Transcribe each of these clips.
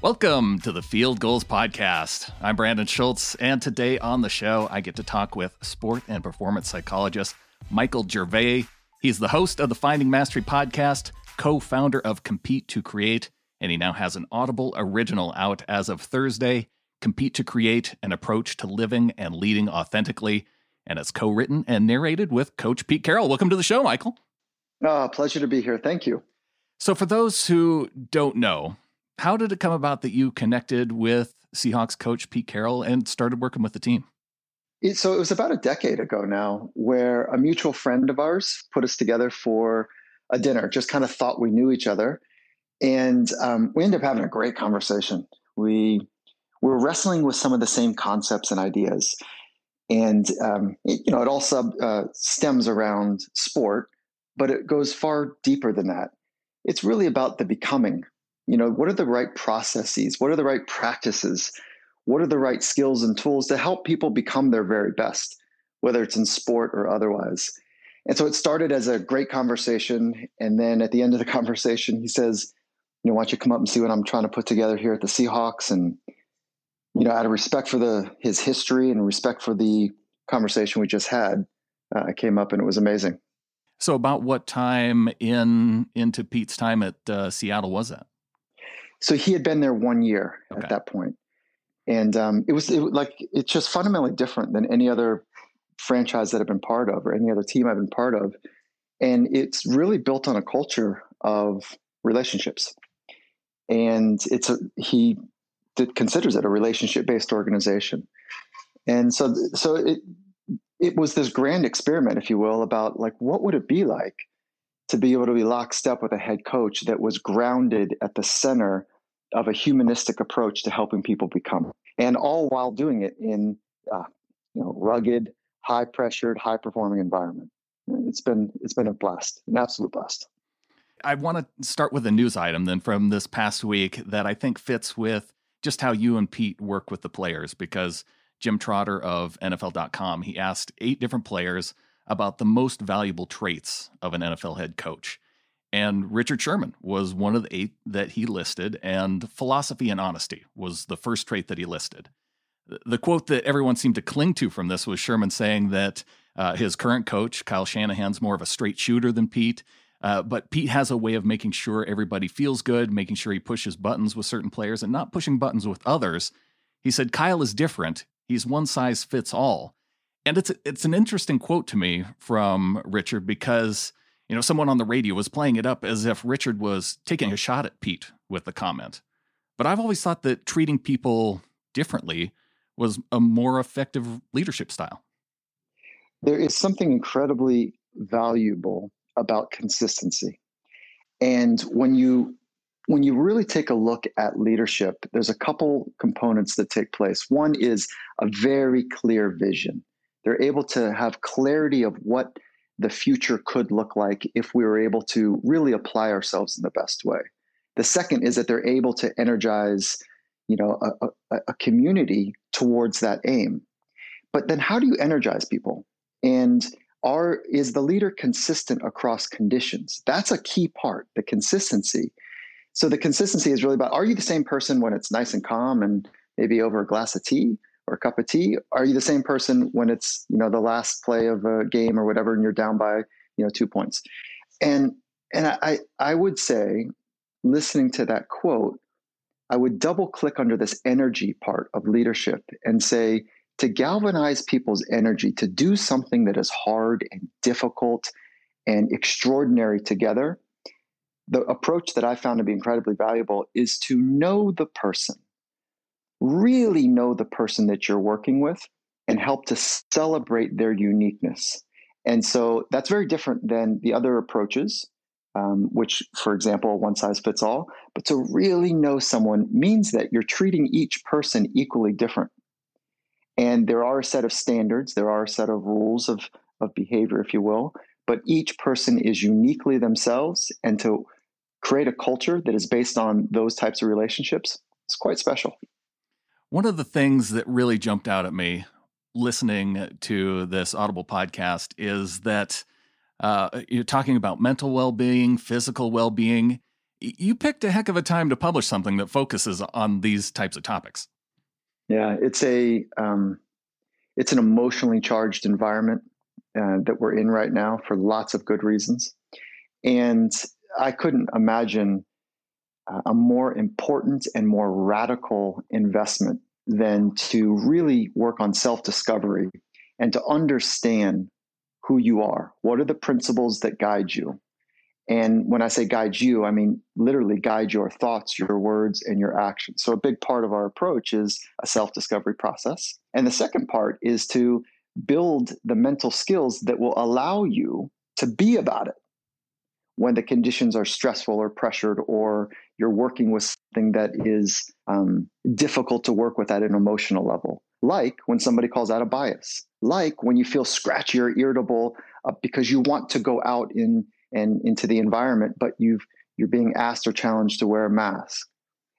Welcome to the Field Gulls Podcast. I'm Brandon Schultz, and today on the show, I get to talk with sport and performance psychologist Michael Gervais. He's the host of the Finding Mastery podcast, co founder of Compete to Create, and he now has an Audible original out as of Thursday Compete to Create An Approach to Living and Leading Authentically. And it's co written and narrated with Coach Pete Carroll. Welcome to the show, Michael. Oh, pleasure to be here. Thank you. So, for those who don't know, how did it come about that you connected with Seahawks coach Pete Carroll and started working with the team? It, so it was about a decade ago now, where a mutual friend of ours put us together for a dinner. Just kind of thought we knew each other, and um, we ended up having a great conversation. We were wrestling with some of the same concepts and ideas, and um, it, you know, it all sub uh, stems around sport, but it goes far deeper than that. It's really about the becoming you know what are the right processes? What are the right practices? What are the right skills and tools to help people become their very best whether it's in sport or otherwise? And so it started as a great conversation and then at the end of the conversation he says you know why don't you come up and see what i'm trying to put together here at the seahawks? And you know out of respect for the his history and respect for the conversation we just had uh, i came up and it was amazing. So about what time in into pete's time at uh, seattle was that so he had been there one year okay. at that point, and um, it was it, like it's just fundamentally different than any other franchise that I've been part of or any other team I've been part of, and it's really built on a culture of relationships, and it's a, he considers it a relationship based organization, and so so it it was this grand experiment, if you will, about like what would it be like to be able to be locked lockstep with a head coach that was grounded at the center of a humanistic approach to helping people become, and all while doing it in uh, you know rugged, high pressured, high performing environment. It's been it's been a blast, an absolute blast. I want to start with a news item then from this past week that I think fits with just how you and Pete work with the players because Jim Trotter of NFL.com he asked eight different players about the most valuable traits of an NFL head coach. And Richard Sherman was one of the eight that he listed, and philosophy and honesty was the first trait that he listed. The quote that everyone seemed to cling to from this was Sherman saying that uh, his current coach, Kyle Shanahan's more of a straight shooter than Pete, uh, but Pete has a way of making sure everybody feels good, making sure he pushes buttons with certain players and not pushing buttons with others. He said, Kyle is different. He's one size fits all. And it's it's an interesting quote to me from Richard because you know someone on the radio was playing it up as if Richard was taking a shot at Pete with the comment. But I've always thought that treating people differently was a more effective leadership style. There is something incredibly valuable about consistency. And when you when you really take a look at leadership, there's a couple components that take place. One is a very clear vision. They're able to have clarity of what the future could look like if we were able to really apply ourselves in the best way. The second is that they're able to energize, you know, a, a, a community towards that aim. But then how do you energize people? And are is the leader consistent across conditions? That's a key part, the consistency. So the consistency is really about are you the same person when it's nice and calm and maybe over a glass of tea? Or a cup of tea? Are you the same person when it's you know the last play of a game or whatever, and you're down by you know two points? And and I I would say, listening to that quote, I would double click under this energy part of leadership and say to galvanize people's energy to do something that is hard and difficult and extraordinary together. The approach that I found to be incredibly valuable is to know the person really know the person that you're working with and help to celebrate their uniqueness. And so that's very different than the other approaches, um, which, for example, one size fits all. But to really know someone means that you're treating each person equally different. And there are a set of standards, there are a set of rules of, of behavior, if you will, but each person is uniquely themselves. And to create a culture that is based on those types of relationships is quite special. One of the things that really jumped out at me listening to this Audible podcast is that uh, you're talking about mental well being, physical well being, You picked a heck of a time to publish something that focuses on these types of topics. Yeah, it's a um, it's an emotionally charged environment uh, that we're in right now for lots of good reasons, and I couldn't imagine a more important and more radical investment than to really work on self discovery and to understand who you are. What are the principles that guide you? And when I say guide you, I mean literally guide your thoughts, your words, and your actions. So, a big part of our approach is a self discovery process. And the second part is to build the mental skills that will allow you to be about it when the conditions are stressful or pressured, or you're working with something that is um, difficult to work with at an emotional level. Like when somebody calls out a bias, like when you feel scratchy or irritable uh, because you want to go out in and into the environment, but you've you're being asked or challenged to wear a mask.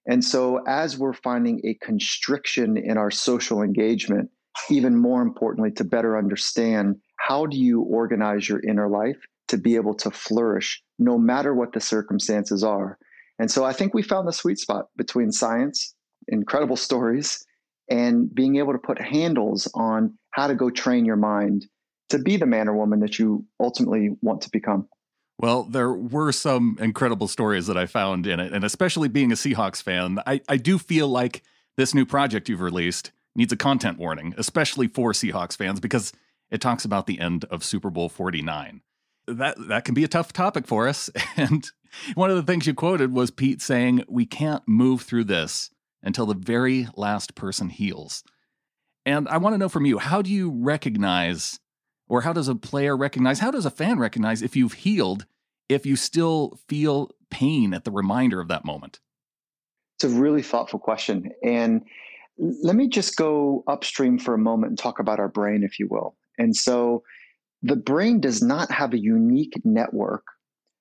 And so, as we're finding a constriction in our social engagement, even more importantly, to better understand how do you organize your inner life to be able to flourish no matter what the circumstances are. And so, I think we found the sweet spot between science, incredible stories, and being able to put handles on how to go train your mind to be the man or woman that you ultimately want to become. Well, there were some incredible stories that I found in it. And especially being a Seahawks fan, I, I do feel like this new project you've released needs a content warning, especially for Seahawks fans, because it talks about the end of Super Bowl 49. That that can be a tough topic for us. And one of the things you quoted was Pete saying, We can't move through this until the very last person heals. And I want to know from you, how do you recognize or how does a player recognize, how does a fan recognize if you've healed if you still feel pain at the reminder of that moment? It's a really thoughtful question. And let me just go upstream for a moment and talk about our brain, if you will. And so the brain does not have a unique network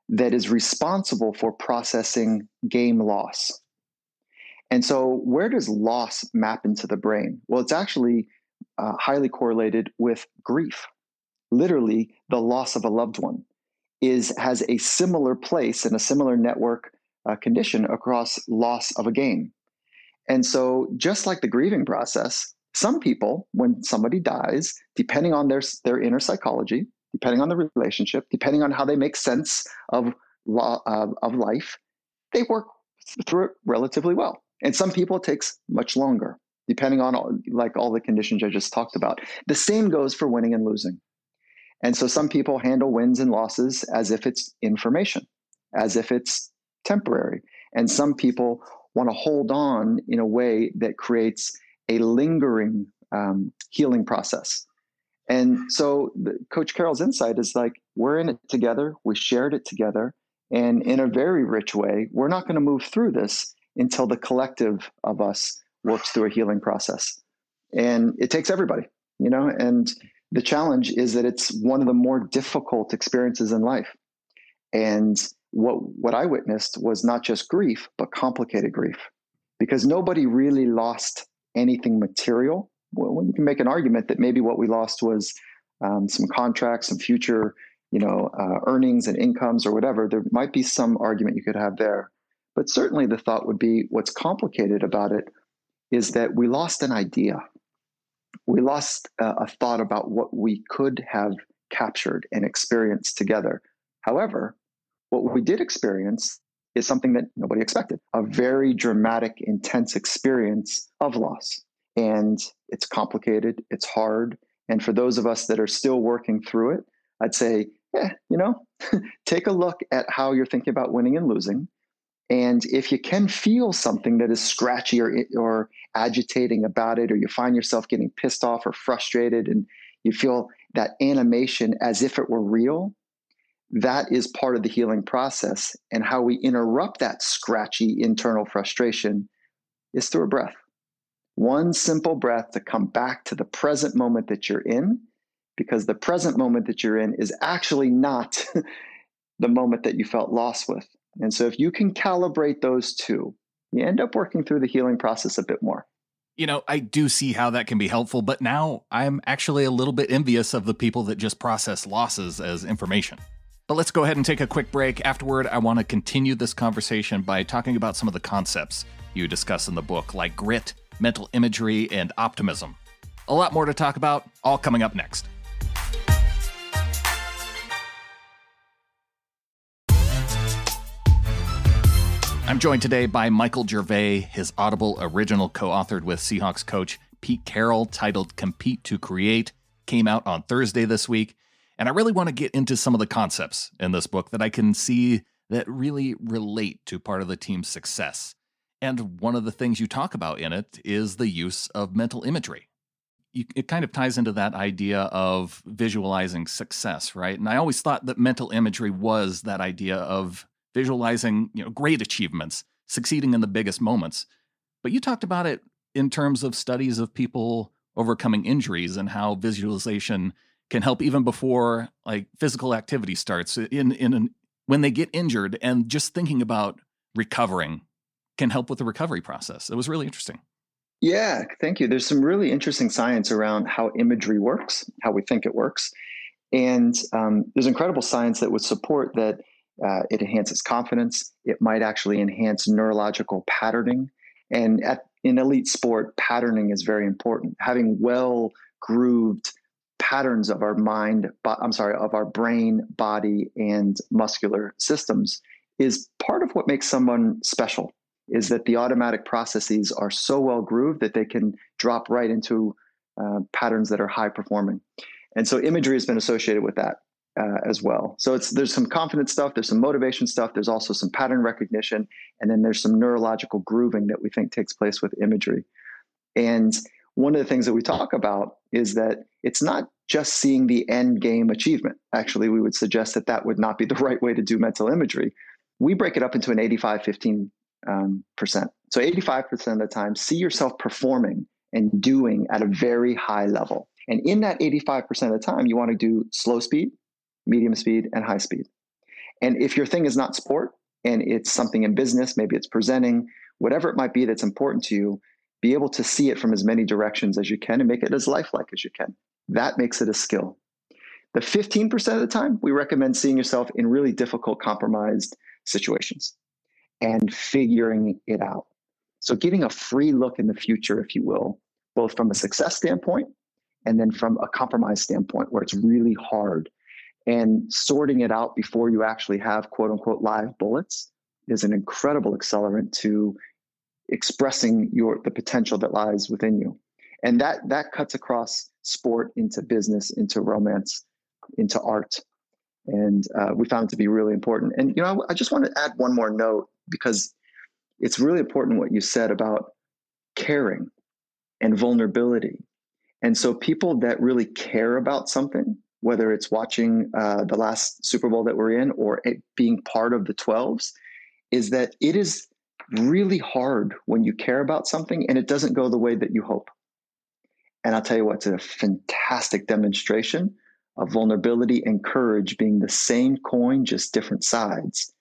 that is responsible for processing game loss. And so, where does loss map into the brain? Well, it's actually uh, highly correlated with grief literally the loss of a loved one, is has a similar place and a similar network uh, condition across loss of a game. And so, just like the grieving process, some people, when somebody dies, depending on their their inner psychology, depending on the relationship, depending on how they make sense of law, uh, of life, they work through it relatively well. And some people it takes much longer, depending on all, like all the conditions I just talked about. The same goes for winning and losing. And so some people handle wins and losses as if it's information, as if it's temporary. And some people want to hold on in a way that creates a lingering um, healing process. And so the, Coach Carroll's insight is like, we're in it together, we shared it together. And in a very rich way, we're not going to move through this until the collective of us works through a healing process. And it takes everybody, you know, and the challenge is that it's one of the more difficult experiences in life. And what what I witnessed was not just grief, but complicated grief, because nobody really lost anything material. Well, you can make an argument that maybe what we lost was um, some contracts, some future, you know, uh, earnings and incomes or whatever. There might be some argument you could have there, but certainly the thought would be what's complicated about it is that we lost an idea we lost uh, a thought about what we could have captured and experienced together. However, what we did experience is something that nobody expected a very dramatic, intense experience of loss. And it's complicated, it's hard. And for those of us that are still working through it, I'd say, yeah, you know, take a look at how you're thinking about winning and losing. And if you can feel something that is scratchy or, or agitating about it, or you find yourself getting pissed off or frustrated, and you feel that animation as if it were real, that is part of the healing process. And how we interrupt that scratchy internal frustration is through a breath. One simple breath to come back to the present moment that you're in, because the present moment that you're in is actually not the moment that you felt lost with. And so if you can calibrate those two, you end up working through the healing process a bit more. You know, I do see how that can be helpful, but now I'm actually a little bit envious of the people that just process losses as information. But let's go ahead and take a quick break. Afterward, I want to continue this conversation by talking about some of the concepts you discuss in the book, like grit, mental imagery, and optimism. A lot more to talk about, all coming up next. I'm joined today by Michael Gervais, his Audible original co authored with Seahawks coach Pete Carroll, titled Compete to Create, came out on Thursday this week. And I really want to get into some of the concepts in this book that I can see that really relate to part of the team's success. And one of the things you talk about in it is the use of mental imagery. It kind of ties into that idea of visualizing success, right? And I always thought that mental imagery was that idea of visualizing you know great achievements, succeeding in the biggest moments. But you talked about it in terms of studies of people overcoming injuries and how visualization can help even before like physical activity starts in in an, when they get injured and just thinking about recovering can help with the recovery process. It was really interesting. Yeah, thank you. There's some really interesting science around how imagery works, how we think it works. And um, there's incredible science that would support that uh, it enhances confidence. It might actually enhance neurological patterning. And at, in elite sport, patterning is very important. Having well grooved patterns of our mind, I'm sorry, of our brain, body, and muscular systems is part of what makes someone special. Is that the automatic processes are so well grooved that they can drop right into uh, patterns that are high performing. And so imagery has been associated with that uh, as well. So it's there's some confidence stuff, there's some motivation stuff, there's also some pattern recognition, and then there's some neurological grooving that we think takes place with imagery. And one of the things that we talk about is that it's not just seeing the end game achievement. Actually, we would suggest that that would not be the right way to do mental imagery. We break it up into an 85 15 um, percent. So 85% of the time, see yourself performing and doing at a very high level. And in that 85% of the time, you want to do slow speed, medium speed, and high speed. And if your thing is not sport and it's something in business, maybe it's presenting, whatever it might be that's important to you, be able to see it from as many directions as you can and make it as lifelike as you can. That makes it a skill. The 15% of the time, we recommend seeing yourself in really difficult, compromised situations and figuring it out. So, getting a free look in the future, if you will, both from a success standpoint and then from a compromise standpoint, where it's really hard. And sorting it out before you actually have quote unquote live bullets is an incredible accelerant to expressing your the potential that lies within you. And that that cuts across sport into business into romance into art. And uh, we found it to be really important. And you know I, I just want to add one more note because it's really important what you said about caring and vulnerability and so people that really care about something whether it's watching uh, the last Super Bowl that we're in or being part of the 12s, is that it is really hard when you care about something and it doesn't go the way that you hope. And I'll tell you what, it's a fantastic demonstration of vulnerability and courage being the same coin, just different sides.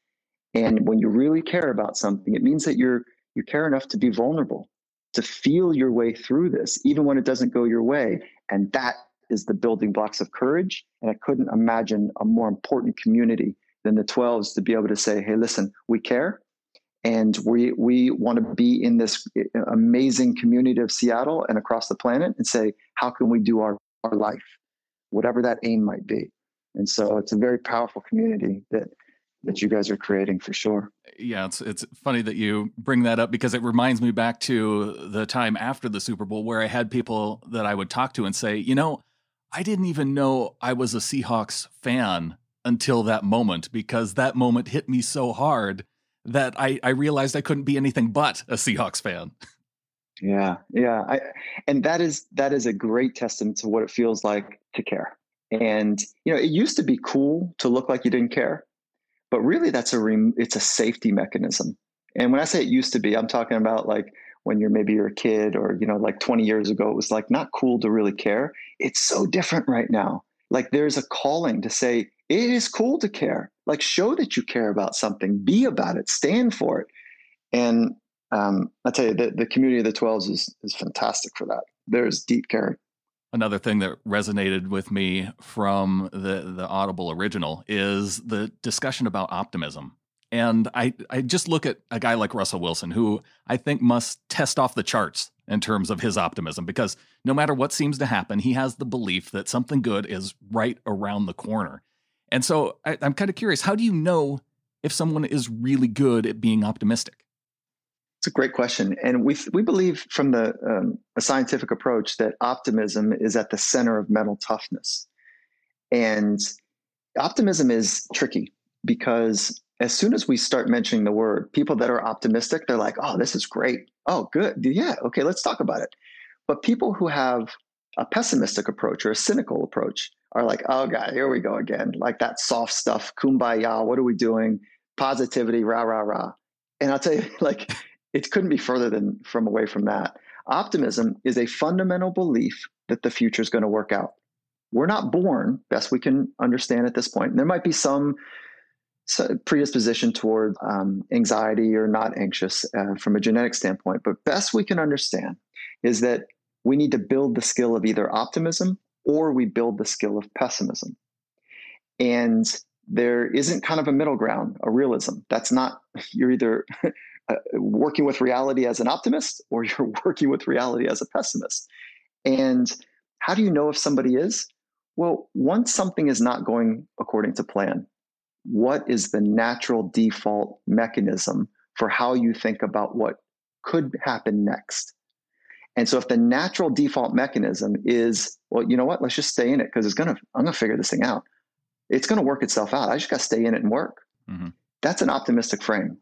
And when you really care about something, it means that you're you care enough to be vulnerable, to feel your way through this, even when it doesn't go your way. And that is the building blocks of courage. And I couldn't imagine a more important community than the 12s to be able to say, hey, listen, we care. And we, we want to be in this eh, amazing community of Seattle and across the planet and say, how can we do our, our life, whatever that aim might be? And so it's a very powerful community that that you guys are creating for sure. Yeah, it's it's funny that you bring that up because it reminds me back to the time after the Super Bowl where I had people that I would talk to and say, you know, I didn't even know I was a Seahawks fan until that moment because that moment hit me so hard that I, I realized I couldn't be anything but a Seahawks fan. Yeah, yeah, I, and that is that is a great testament to what it feels like to care. And you know, it used to be cool to look like you didn't care, but really, that's a it's a safety mechanism. And when I say it used to be, I'm talking about like when you're maybe you're a kid or you know like 20 years ago it was like not cool to really care. It's so different right now. Like there's a calling to say it is cool to care. Like show that you care about something. Be about it. Stand for it. And um, i tell you the, the community of the 12s is, is fantastic for that. There's deep caring another thing that resonated with me from the the Audible original is the discussion about optimism. And I, I just look at a guy like Russell Wilson, who I think must test off the charts in terms of his optimism, because no matter what seems to happen, he has the belief that something good is right around the corner. And so I, I'm kind of curious how do you know if someone is really good at being optimistic? It's a great question, and we we believe from the um, a scientific approach that optimism is at the center of mental toughness, and optimism is tricky because as soon as we start mentioning the word, people that are optimistic, they're like, "Oh, this is great. Oh, good. Yeah, okay, let's talk about it." But people who have a pessimistic approach or a cynical approach are like, "Oh, God, here we go again. Like that soft stuff, kumbaya. What are we doing? Positivity, rah rah rah." And I'll tell you, like it couldn't be further than from away from that. Optimism is a fundamental belief that the future is going to work out. We're not born, best we can understand at this point. And there might be some predisposition toward um, anxiety or not anxious uh, from a genetic standpoint, but best we can understand is that we need to build the skill of either optimism or we build the skill of pessimism. And there isn't kind of a middle ground, a realism. That's not, you're either uh, working with reality as an optimist or you're working with reality as a pessimist. And how do you know if somebody is? Well, once something is not going according to plan, what is the natural default mechanism for how you think about what could happen next? And so if the natural default mechanism is, well, you know what, let's just stay in it because it's gonna, I'm gonna figure this thing out. It's gonna work itself out. I just gotta stay in it and work. Mm-hmm. That's an optimistic frame.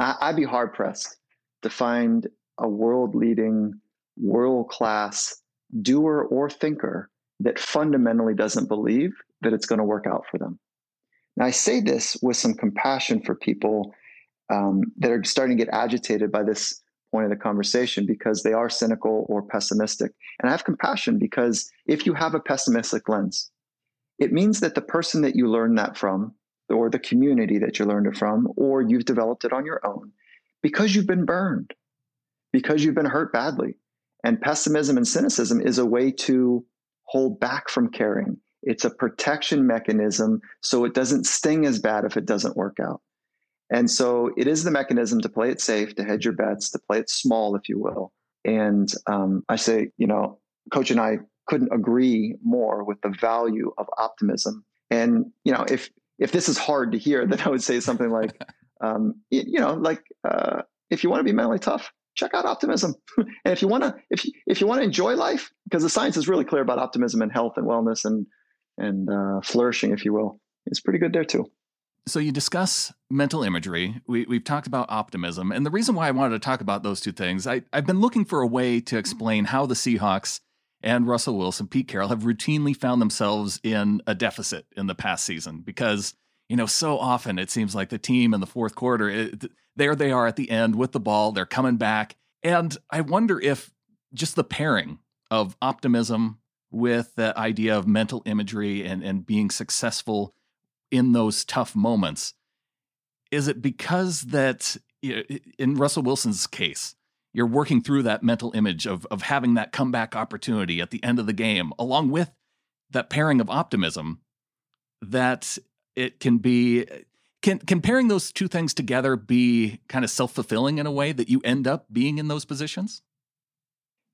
I, would be hard pressed to find a world leading, world class doer or thinker that fundamentally doesn't believe that it's going to work out for them. Now, I say this with some compassion for people um, that are starting to get agitated by this point of the conversation because they are cynical or pessimistic. And I have compassion because if you have a pessimistic lens, it means that the person that you learn that from or the community that you learned it from, or you've developed it on your own because you've been burned, because you've been hurt badly. And pessimism and cynicism is a way to hold back from caring. It's a protection mechanism so it doesn't sting as bad if it doesn't work out. And so it is the mechanism to play it safe, to hedge your bets, to play it small, if you will. And um, I say, you know, Coach and I couldn't agree more with the value of optimism. And you know, if if this is hard to hear, then I would say something like, um, you, know, like uh, if you want to be mentally tough, check out optimism. and if you want to, if you, if you want to enjoy life, because the science is really clear about optimism and health and wellness and and uh, flourishing, if you will, it's pretty good there too. So you discuss mental imagery. We, we've talked about optimism, and the reason why I wanted to talk about those two things, I, I've been looking for a way to explain how the Seahawks and Russell Wilson, Pete Carroll have routinely found themselves in a deficit in the past season because, you know, so often it seems like the team in the fourth quarter, it, there they are at the end with the ball, they're coming back. And I wonder if just the pairing of optimism with the idea of mental imagery and, and being successful in those tough moments, is it because that in Russell Wilson's case, you're working through that mental image of of having that comeback opportunity at the end of the game, along with that pairing of optimism, that it can be can comparing those two things together be kind of self-fulfilling in a way that you end up being in those positions?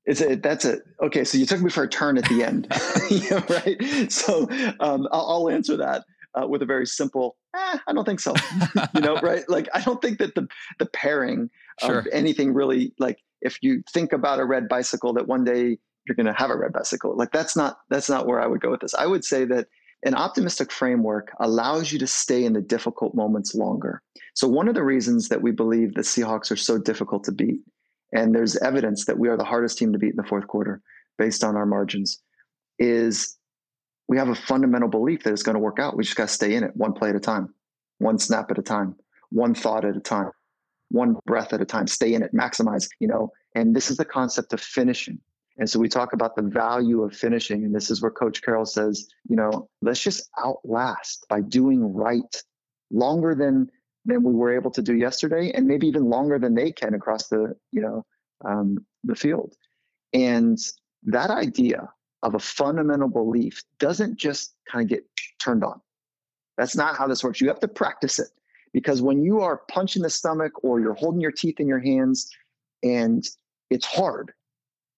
Is it that's it. Okay, so you took me for a turn at the end, yeah, right? So um, I'll, I'll, answer that uh, with a very simple. Eh, I don't think so. you know, right? Like I don't think that the the pairing sure. of anything really like if you think about a red bicycle that one day you're going to have a red bicycle like that's not that's not where i would go with this. I would say that an optimistic framework allows you to stay in the difficult moments longer. So one of the reasons that we believe the seahawks are so difficult to beat and there's evidence that we are the hardest team to beat in the fourth quarter based on our margins is we have a fundamental belief that it's going to work out. We just got to stay in it one play at a time one snap at a time one thought at a time one breath at a time, stay in it, maximize, you know. And this is the concept of finishing. And so we talk about the value of finishing. And this is where Coach Carroll says, you know, let's just outlast by doing right longer than than we were able to do yesterday, and maybe even longer than they can across the, you know, um, the field. And that idea of a fundamental belief doesn't just kind of get turned on. That's not how this works. You have to practice it because when you are punching the stomach or you're holding your teeth in your hands and it's hard,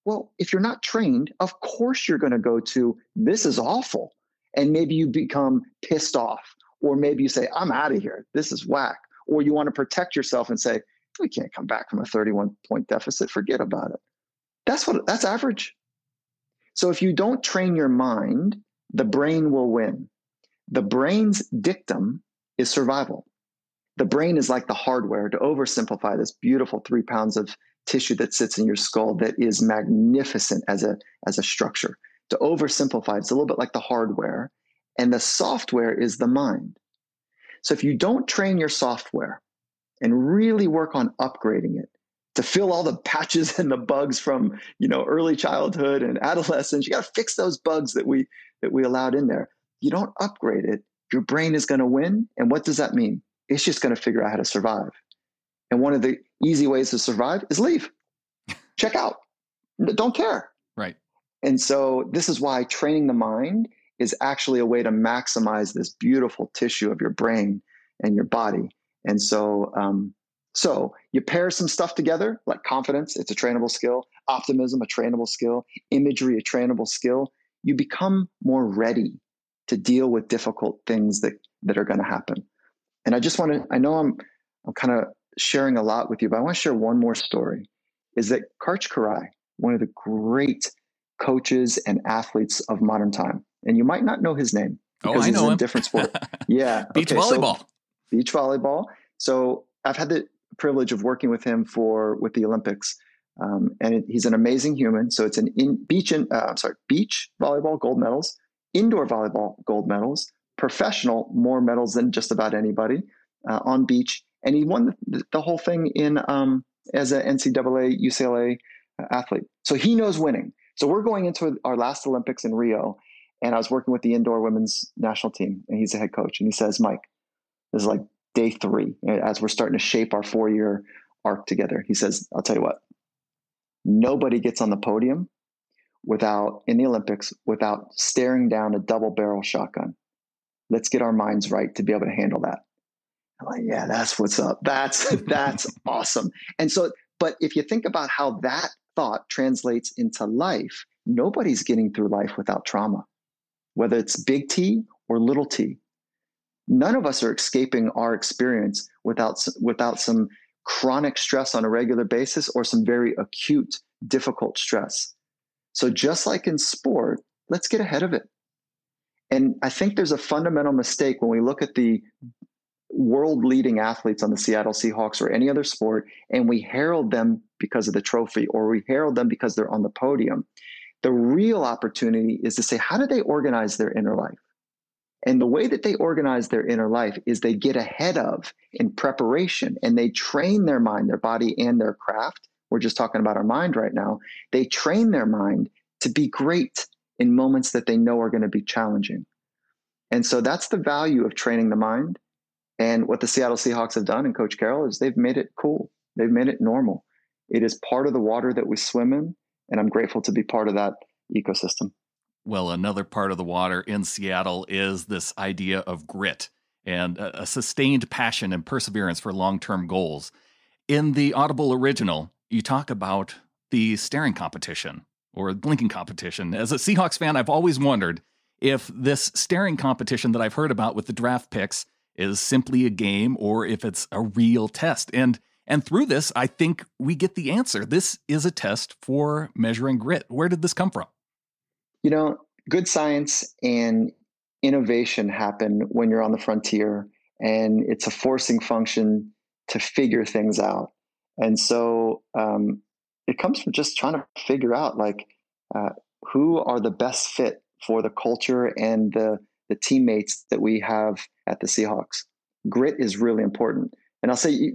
well, if you're not trained, of course you're going to go to this is awful. And maybe you become pissed off, or maybe you say, I'm out of here. This is whack. Or you want to protect yourself and say, we can't come back from a 31 point deficit. Forget about it. That's what that's average. So if you don't train your mind, the brain will win. The brain's dictum is survival. The brain is like the hardware, to oversimplify this beautiful three pounds of tissue that sits in your skull that is magnificent as a, as a structure. To oversimplify, it's a little bit like the hardware, and the software is the mind. So if you don't train your software and really work on upgrading it to fill all the patches and the bugs from you know early childhood and adolescence, you got to fix those bugs that we that we allowed in there. You don't upgrade it, your brain is going to win. And what does that mean? It's just going to figure out how to survive. And one of the easy ways to survive is leave, check out, don't care. Right. And so this is why training the mind is actually a way to maximize this beautiful tissue of your brain and your body. And so, um, so you pair some stuff together, like confidence, it's a trainable skill, optimism, a trainable skill, imagery, a trainable skill. You become more ready to deal with difficult things that that are going to happen. And I just want to, I know I'm, I'm kind of sharing a lot with you, but I want to share one more story. Is that Karch Kiraly, one of the great coaches and athletes of modern time, and you might not know his name oh, because oh, I know he's in him. different sport. Yeah, beach okay, volleyball. So, beach volleyball. So I've had the privilege of working with him for with the Olympics, um, and it, he's an amazing human. So it's an in beach and uh, I'm sorry, beach volleyball gold medals, indoor volleyball gold medals, professional more medals than just about anybody uh, on beach, and he won the, whole thing in um, as an NCAA UCLA uh, athlete. So he knows winning. So we're going into our last Olympics in Rio, and I was working with the indoor women's national team, and he's the head coach, and he says, "Mike, this is like day three as we're starting to shape our four year arc together." He says, "I'll tell you what, nobody gets on the podium without in the Olympics without staring down a double barrel shotgun. Let's get our minds right to be able to handle that." I'm like, yeah, that's what's up. That's that's awesome. And so, but if you think about how that thought translates into life, nobody's getting through life without trauma, whether it's big T or little t. None of us are escaping our experience without without some chronic stress on a regular basis or some very acute, difficult stress. So just like in sport, let's get ahead of it. And I think there's a fundamental mistake when we look at the world leading athletes on the Seattle Seahawks or any other sport, and we herald them because of the trophy or we herald them because they're on the podium. The real opportunity is to say, how do they organize their inner life? And the way that they organize their inner life is they get ahead of in preparation and they train their mind, their body, and their craft. We're just talking about our mind right now. They train their mind to be great in moments that they know are going to be challenging. And so that's the value of training the mind and what the Seattle Seahawks have done and Coach Carroll is they've made it cool. They've made it normal. It is part of the water that we swim in. And I'm grateful to be part of that ecosystem. Well, another part of the water in Seattle is this idea of grit and a, sustained passion and perseverance for long term goals. In the Audible original, you talk about the staring competition or blinking competition. As a Seahawks fan, I've always wondered if this staring competition that I've heard about with the draft picks is simply a game or if it's a real test. And and through this, I think we get the answer. This is a test for measuring grit. Where did this come from? You know, good science and innovation happen when you're on the frontier, and it's a forcing function to figure things out. And so um, it comes from just trying to figure out like uh, who are the best fit for the culture and the the teammates that we have at the Seahawks. Grit is really important. And I'll say,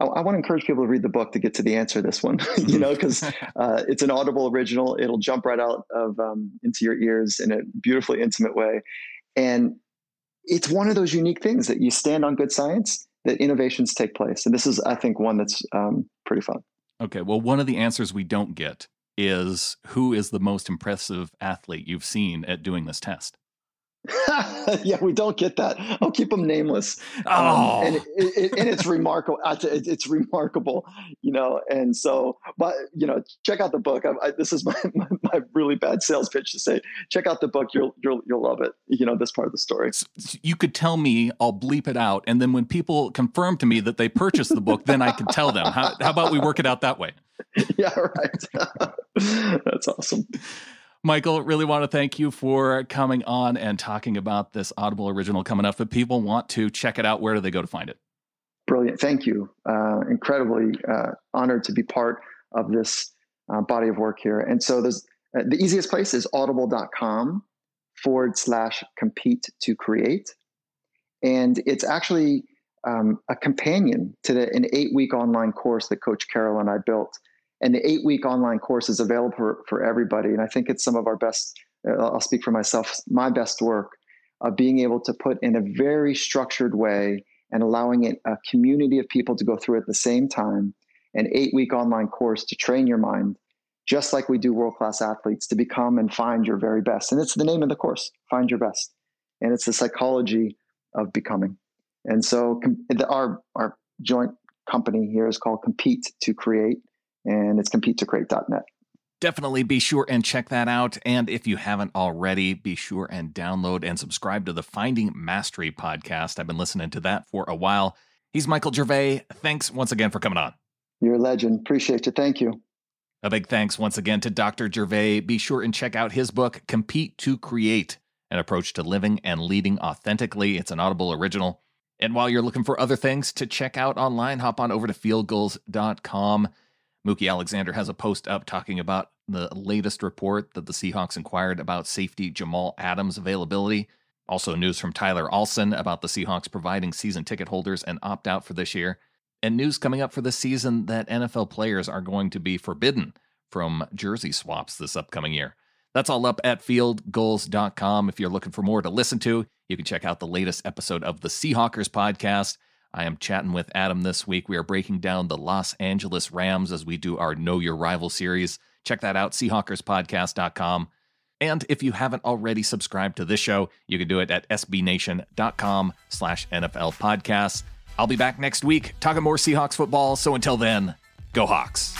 I, I want to encourage people to read the book to get to the answer to this one, you know, because uh, it's an audible original. It'll jump right out of um, into your ears in a beautifully intimate way. And it's one of those unique things that you stand on good science that innovations take place. And this is, I think, one that's um, pretty fun. Okay. Well, one of the answers we don't get is who is the most impressive athlete you've seen at doing this test? yeah, we don't get that. I'll keep them nameless. Oh. Um, and, it, it, and it's remarkable. It's remarkable, you know. And so, but you know, check out the book. I, I, this is my, my, my really bad sales pitch to say, check out the book. You'll you'll you'll love it. You know, this part of the story. You could tell me, I'll bleep it out, and then when people confirm to me that they purchased the book, then I can tell them. How, how about we work it out that way? Yeah, right. That's awesome. Michael, really want to thank you for coming on and talking about this Audible original coming up. If people want to check it out, where do they go to find it? Brilliant. Thank you. Uh, incredibly uh, honored to be part of this uh, body of work here. And so there's, the easiest place is audible.com forward slash compete to create. And it's actually um, a companion to the, an eight week online course that Coach Carroll and I built and the eight week online course is available for, for everybody. And I think it's some of our best, uh, I'll speak for myself, my best work of being able to put in a very structured way and allowing it a community of people to go through at the same time an eight week online course to train your mind just like we do world class athletes to become and find your very best and it's the name of the course find your best and it's the psychology of becoming and so our our joint company here is called compete to create and it's compete2create.net. Definitely be sure and check that out. And if you haven't already, be sure and download and subscribe to the Finding Mastery podcast. I've been listening to that for a while. He's Michael Gervais. Thanks once again for coming on. You're a legend. Appreciate you. Thank you. A big thanks once again to Dr. Gervais. Be sure and check out his book, Compete to Create An Approach to Living and Leading Authentically. It's an Audible original. And while you're looking for other things to check out online, hop on over to fieldgulls.com. Mookie Alexander has a post up talking about the latest report that the Seahawks inquired about safety Jamal Adams' availability. Also, news from Tyler Alston about the Seahawks providing season ticket holders an opt out for this year. And news coming up for the season that NFL players are going to be forbidden from jersey swaps this upcoming year. That's all up at fieldgulls.com. If you're looking for more to listen to, you can check out the latest episode of the Seahawkers podcast. I am chatting with Adam this week. We are breaking down the Los Angeles Rams as we do our Know Your Rival series. Check that out, Seahawkerspodcast.com. And if you haven't already subscribed to this show, you can do it at sbnation.com slash NFL podcasts. I'll be back next week talking more Seahawks football. So until then, go Hawks.